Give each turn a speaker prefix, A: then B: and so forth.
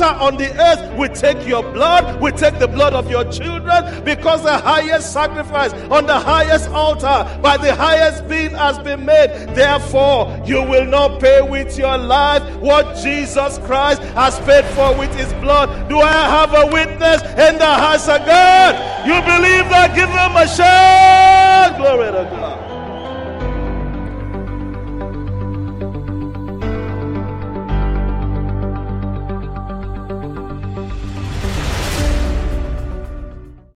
A: on the earth, we take your blood, we take the blood of your children, because the highest sacrifice on the highest altar by the highest being has been made. Therefore, you will not pay with your life what Jesus Christ has paid for with his blood. Do I have a witness in the house of God? You believe that? Give them a shout. Glory to God.